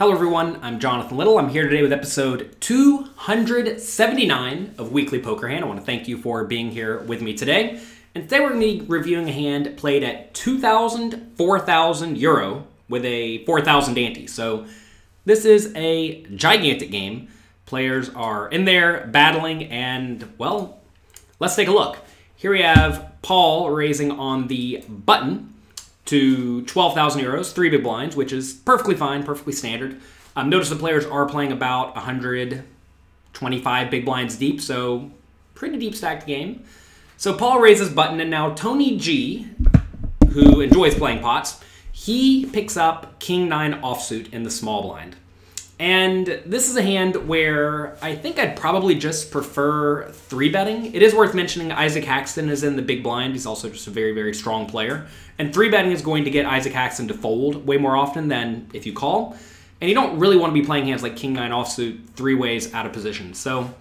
Hello, everyone. I'm Jonathan Little. I'm here today with episode 279 of Weekly Poker Hand. I want to thank you for being here with me today. And today we're going to be reviewing a hand played at 2,000, 4,000 euro with a 4,000 ante. So this is a gigantic game. Players are in there battling, and well, let's take a look. Here we have Paul raising on the button to 12,000 euros, three big blinds, which is perfectly fine, perfectly standard. Um, notice the players are playing about 125 big blinds deep, so pretty deep stacked game. So Paul raises button, and now Tony G, who enjoys playing pots, he picks up King 9 offsuit in the small blind. And this is a hand where I think I'd probably just prefer three betting. It is worth mentioning Isaac Haxton is in the big blind. He's also just a very, very strong player. And three betting is going to get Isaac Haxton to fold way more often than if you call. And you don't really want to be playing hands like King 9 offsuit three ways out of position. So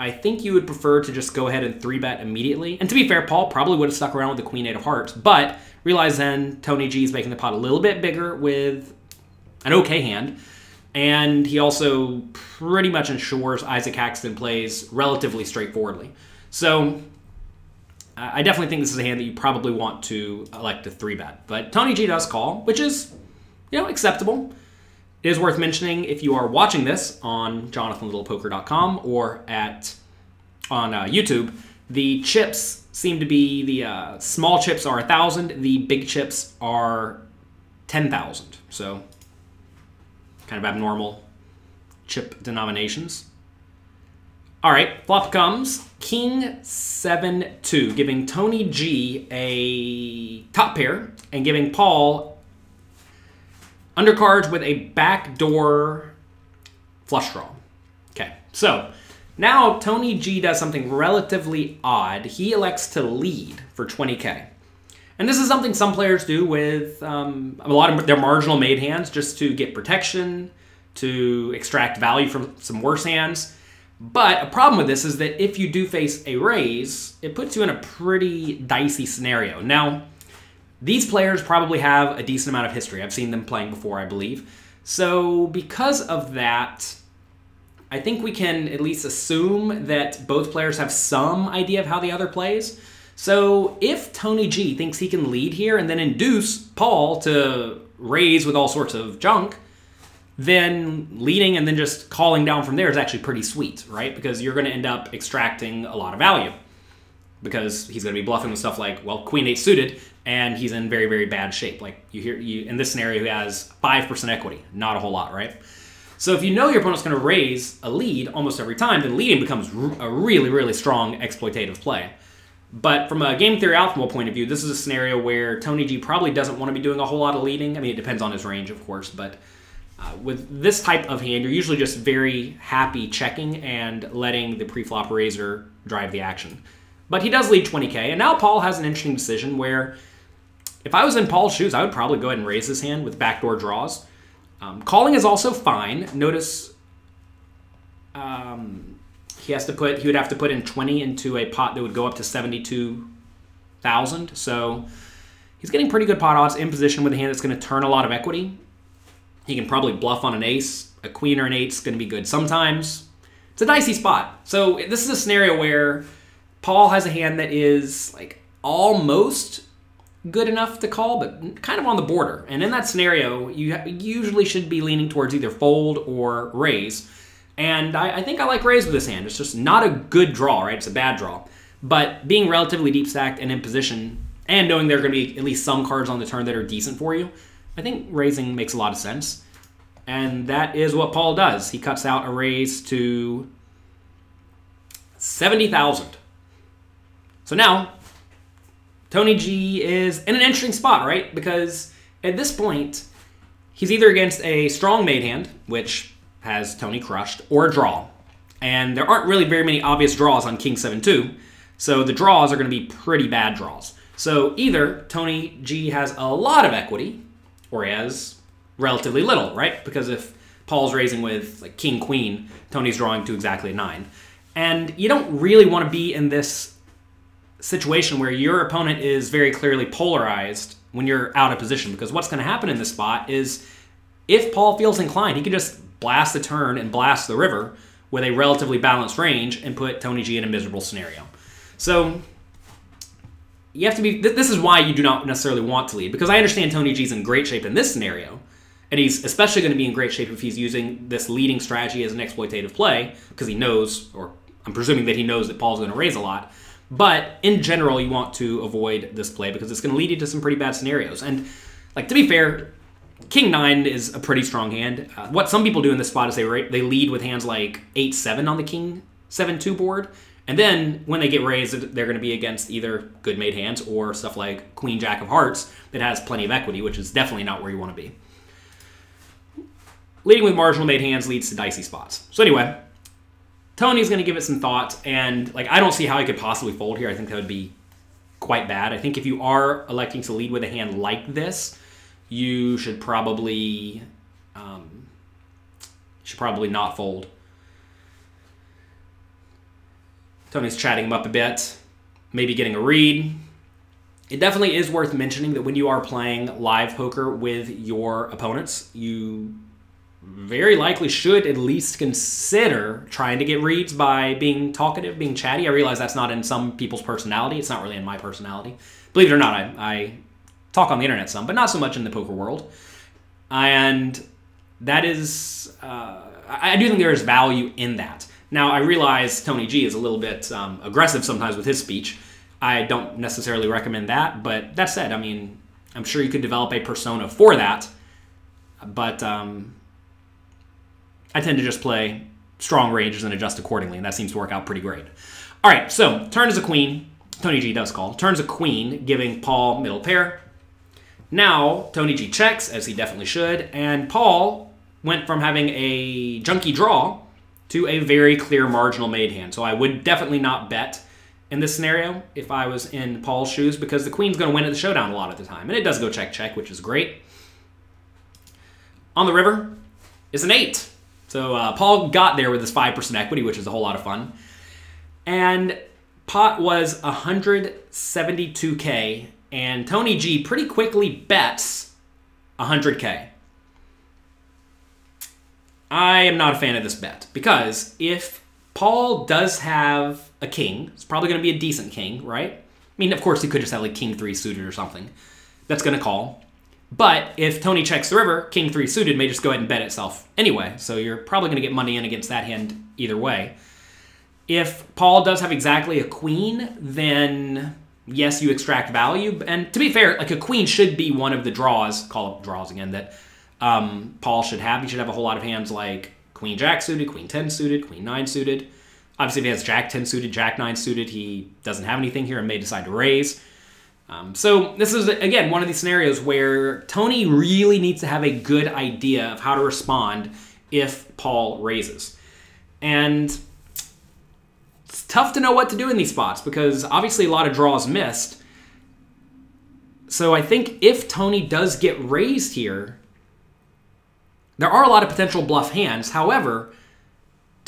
I think you would prefer to just go ahead and three bet immediately. And to be fair, Paul probably would have stuck around with the Queen 8 of Hearts. But realize then Tony G is making the pot a little bit bigger with an okay hand. And he also pretty much ensures Isaac Haxton plays relatively straightforwardly. So I definitely think this is a hand that you probably want to elect a three bet. But Tony G does call, which is, you know, acceptable. It is worth mentioning if you are watching this on jonathanlittlepoker.com or at on uh, YouTube, the chips seem to be the uh, small chips are a thousand, the big chips are ten thousand. So kind of abnormal chip denominations. All right, flop comes King 7 2, giving Tony G a top pair and giving Paul undercards with a backdoor flush draw. Okay, so now Tony G does something relatively odd. He elects to lead for 20k. And this is something some players do with um, a lot of their marginal made hands just to get protection, to extract value from some worse hands. But a problem with this is that if you do face a raise, it puts you in a pretty dicey scenario. Now, these players probably have a decent amount of history. I've seen them playing before, I believe. So, because of that, I think we can at least assume that both players have some idea of how the other plays. So if Tony G thinks he can lead here and then induce Paul to raise with all sorts of junk, then leading and then just calling down from there is actually pretty sweet, right? Because you're going to end up extracting a lot of value. Because he's going to be bluffing with stuff like, well, Queen 8 suited, and he's in very, very bad shape. Like you hear, you in this scenario, he has 5% equity, not a whole lot, right? So if you know your opponent's going to raise a lead almost every time, then leading becomes a really, really strong exploitative play. But from a game theory optimal point of view, this is a scenario where Tony G probably doesn't want to be doing a whole lot of leading. I mean, it depends on his range, of course, but uh, with this type of hand, you're usually just very happy checking and letting the preflop raiser drive the action. But he does lead 20k, and now Paul has an interesting decision where if I was in Paul's shoes, I would probably go ahead and raise his hand with backdoor draws. Um, calling is also fine. Notice um, he has to put he would have to put in 20 into a pot that would go up to 72,000. So he's getting pretty good pot odds in position with a hand that's going to turn a lot of equity. He can probably bluff on an ace. A queen or an eight's going to be good sometimes. It's a dicey spot. So this is a scenario where Paul has a hand that is like almost good enough to call, but kind of on the border. And in that scenario, you usually should be leaning towards either fold or raise. And I, I, think I like raise with this hand. It's just not a good draw, right? It's a bad draw. But being relatively deep stacked and in position, and knowing there are going to be at least some cards on the turn that are decent for you, I think raising makes a lot of sense. And that is what Paul does. He cuts out a raise to 70,000. So now, Tony G is in an interesting spot, right? Because at this point, he's either against a strong made hand, which has Tony crushed, or a draw. And there aren't really very many obvious draws on King 7 2, so the draws are going to be pretty bad draws. So either Tony G has a lot of equity, or he has relatively little, right? Because if Paul's raising with like King Queen, Tony's drawing to exactly 9. And you don't really want to be in this situation where your opponent is very clearly polarized when you're out of position because what's going to happen in this spot is if Paul feels inclined, he can just blast the turn and blast the river with a relatively balanced range and put Tony G in a miserable scenario. So you have to be. This is why you do not necessarily want to lead because I understand Tony G's in great shape in this scenario, and he's especially going to be in great shape if he's using this leading strategy as an exploitative play because he knows, or I'm presuming that he knows that Paul's going to raise a lot. But in general, you want to avoid this play because it's going to lead you to some pretty bad scenarios. And like to be fair, King nine is a pretty strong hand. Uh, what some people do in this spot is they ra- they lead with hands like eight seven on the King seven two board, and then when they get raised, they're going to be against either good made hands or stuff like Queen Jack of Hearts that has plenty of equity, which is definitely not where you want to be. Leading with marginal made hands leads to dicey spots. So anyway, Tony's going to give it some thought, and like I don't see how he could possibly fold here. I think that would be quite bad. I think if you are electing to lead with a hand like this, you should probably um, should probably not fold. Tony's chatting him up a bit, maybe getting a read. It definitely is worth mentioning that when you are playing live poker with your opponents, you very likely should at least consider trying to get reads by being talkative, being chatty. I realize that's not in some people's personality. It's not really in my personality. Believe it or not, I, I talk on the internet some, but not so much in the poker world. And that is, uh, I do think there is value in that. Now, I realize Tony G is a little bit um, aggressive sometimes with his speech. I don't necessarily recommend that, but that said, I mean, I'm sure you could develop a persona for that. But um, I tend to just play strong ranges and adjust accordingly, and that seems to work out pretty great. All right, so turn is a queen. Tony G does call. Turns a queen, giving Paul middle pair. Now, Tony G checks, as he definitely should, and Paul went from having a junky draw to a very clear marginal made hand. So I would definitely not bet in this scenario if I was in Paul's shoes because the queen's going to win at the showdown a lot of the time. And it does go check check, which is great. On the river is an 8. So uh, Paul got there with his 5% equity, which is a whole lot of fun. And pot was 172K, and Tony G pretty quickly bets 100K. I am not a fan of this bet because if Paul does have a king, it's probably going to be a decent king, right? I mean, of course, he could just have like king three suited or something. That's going to call. But if Tony checks the river, king three suited may just go ahead and bet itself anyway. So you're probably going to get money in against that hand either way. If Paul does have exactly a queen, then yes, you extract value. And to be fair, like a queen should be one of the draws, call it draws again, that um, Paul should have. He should have a whole lot of hands like Queen Jack suited, Queen 10 suited, Queen 9 suited. Obviously, if he has Jack 10 suited, Jack 9 suited, he doesn't have anything here and may decide to raise. Um, so, this is, again, one of these scenarios where Tony really needs to have a good idea of how to respond if Paul raises. And tough to know what to do in these spots because obviously a lot of draws missed. So, I think if Tony does get raised here, there are a lot of potential bluff hands. However,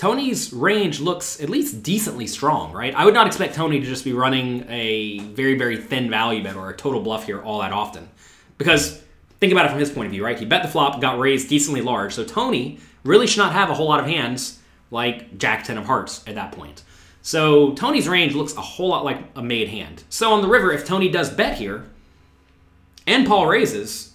Tony's range looks at least decently strong, right? I would not expect Tony to just be running a very, very thin value bet or a total bluff here all that often. Because think about it from his point of view, right? He bet the flop, got raised decently large. So Tony really should not have a whole lot of hands like Jack 10 of hearts at that point. So Tony's range looks a whole lot like a made hand. So on the river, if Tony does bet here and Paul raises,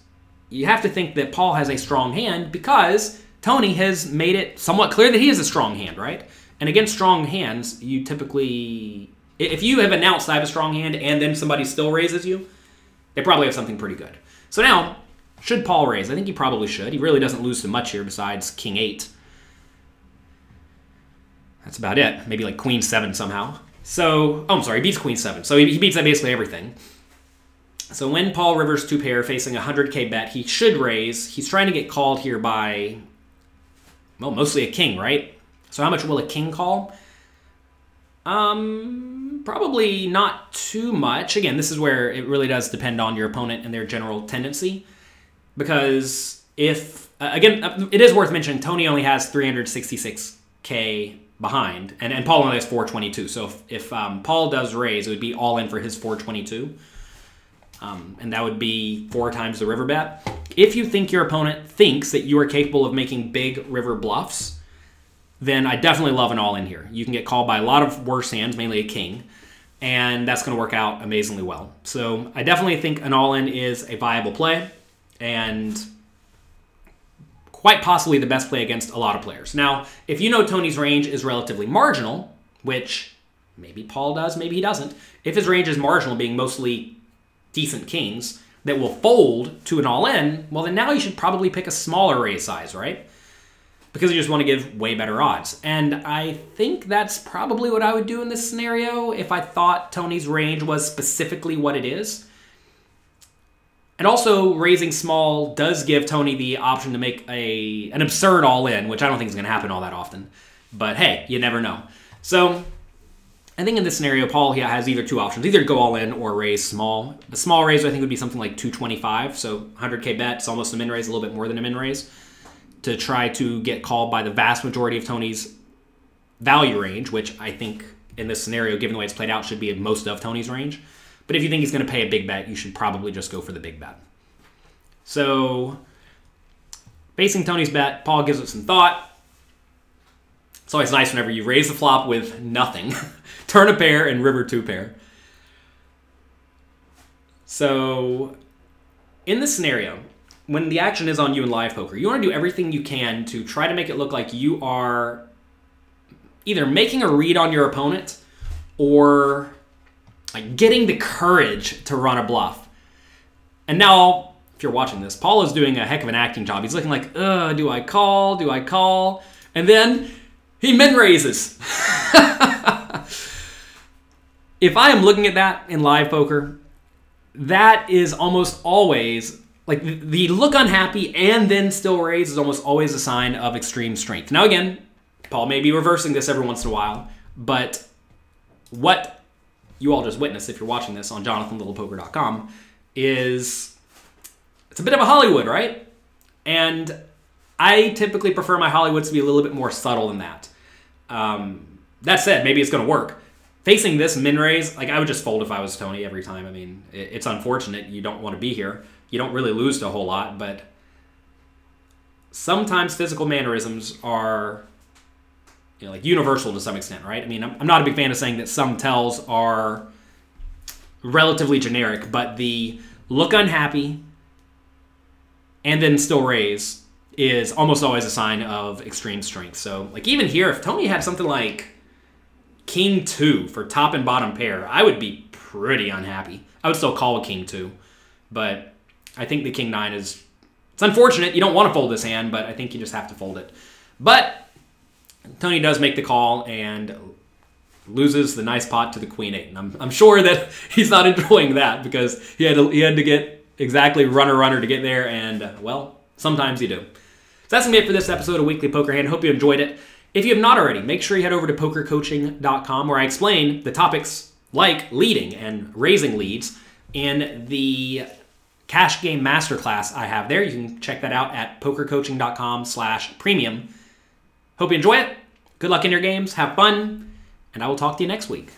you have to think that Paul has a strong hand because Tony has made it somewhat clear that he has a strong hand, right? And against strong hands, you typically, if you have announced I have a strong hand and then somebody still raises you, they probably have something pretty good. So now, should Paul raise? I think he probably should. He really doesn't lose too much here besides King 8. That's about it. Maybe like Queen 7 somehow. So, oh, I'm sorry, he beats Queen 7. So he, he beats basically everything. So when Paul Rivers two pair facing a 100k bet, he should raise. He's trying to get called here by, well, mostly a king, right? So how much will a king call? Um, probably not too much. Again, this is where it really does depend on your opponent and their general tendency. Because if, uh, again, uh, it is worth mentioning, Tony only has 366k behind, and, and Paul only has 422. So if, if um, Paul does raise, it would be all in for his 422. um, and that would be four times the river bet. If you think your opponent thinks that you are capable of making big river bluffs, then I definitely love an all in here. You can get called by a lot of worse hands, mainly a king, and that's going to work out amazingly well. So I definitely think an all in is a viable play, and quite possibly the best play against a lot of players. Now, if you know Tony's range is relatively marginal, which maybe Paul does, maybe he doesn't, if his range is marginal, being mostly decent kings that will fold to an all in, well, then now you should probably pick a smaller raise size, right? Because you just want to give way better odds. And I think that's probably what I would do in this scenario if I thought Tony's range was specifically what it is. And also, raising small does give Tony the option to make a an absurd all in, which I don't think is going to happen all that often. But hey, you never know. So I think in this scenario, Paul yeah, has either two options: either go all in or raise small. A small raise, I think, would be something like 225, so 100k bet. It's almost a min raise, a little bit more than a min raise, to try to get called by the vast majority of Tony's value range, which I think in this scenario, given the way it's played out, should be most of Tony's range. But if you think he's going to pay a big bet, you should probably just go for the big bet. So, facing Tony's bet, Paul gives it some thought. It's always nice whenever you raise the flop with nothing. turn a pair, and river two pair. So, in this scenario, when the action is on you in live poker, you want to do everything you can to try to make it look like you are either making a read on your opponent or like getting the courage to run a bluff. And now, if you're watching this, Paul is doing a heck of an acting job. He's looking like, ugh, do I call? Do I call? And then he min raises. if I am looking at that in live poker, that is almost always like the look unhappy and then still raise is almost always a sign of extreme strength. Now, again, Paul may be reversing this every once in a while, but what you all just witnessed if you're watching this on jonathanlittlepoker.com is it's a bit of a Hollywood, right? And I typically prefer my Hollywoods to be a little bit more subtle than that. Um, that said, maybe it's going to work facing this min raise, like I would just fold if I was Tony every time. I mean, it, it's unfortunate. You don't want to be here. You don't really lose a whole lot, but sometimes physical mannerisms are you know, like universal to some extent, right? I mean, I'm, I'm not a big fan of saying that some tells are relatively generic, but the look unhappy and then still raise is almost always a sign of extreme strength. So, like even here, if Tony had something like king two for top and bottom pair, I would be pretty unhappy. I would still call a king two, but I think the king nine is. It's unfortunate. You don't want to fold this hand, but I think you just have to fold it. But Tony does make the call and loses the nice pot to the queen eight. And I'm, I'm sure that he's not enjoying that because he had to, he had to get exactly runner runner to get there, and uh, well, sometimes you do. So that's gonna be it for this episode of Weekly Poker Hand. Hope you enjoyed it. If you have not already, make sure you head over to pokercoaching.com where I explain the topics like leading and raising leads in the cash game masterclass I have there. You can check that out at pokercoaching.com slash premium. Hope you enjoy it. Good luck in your games. Have fun. And I will talk to you next week.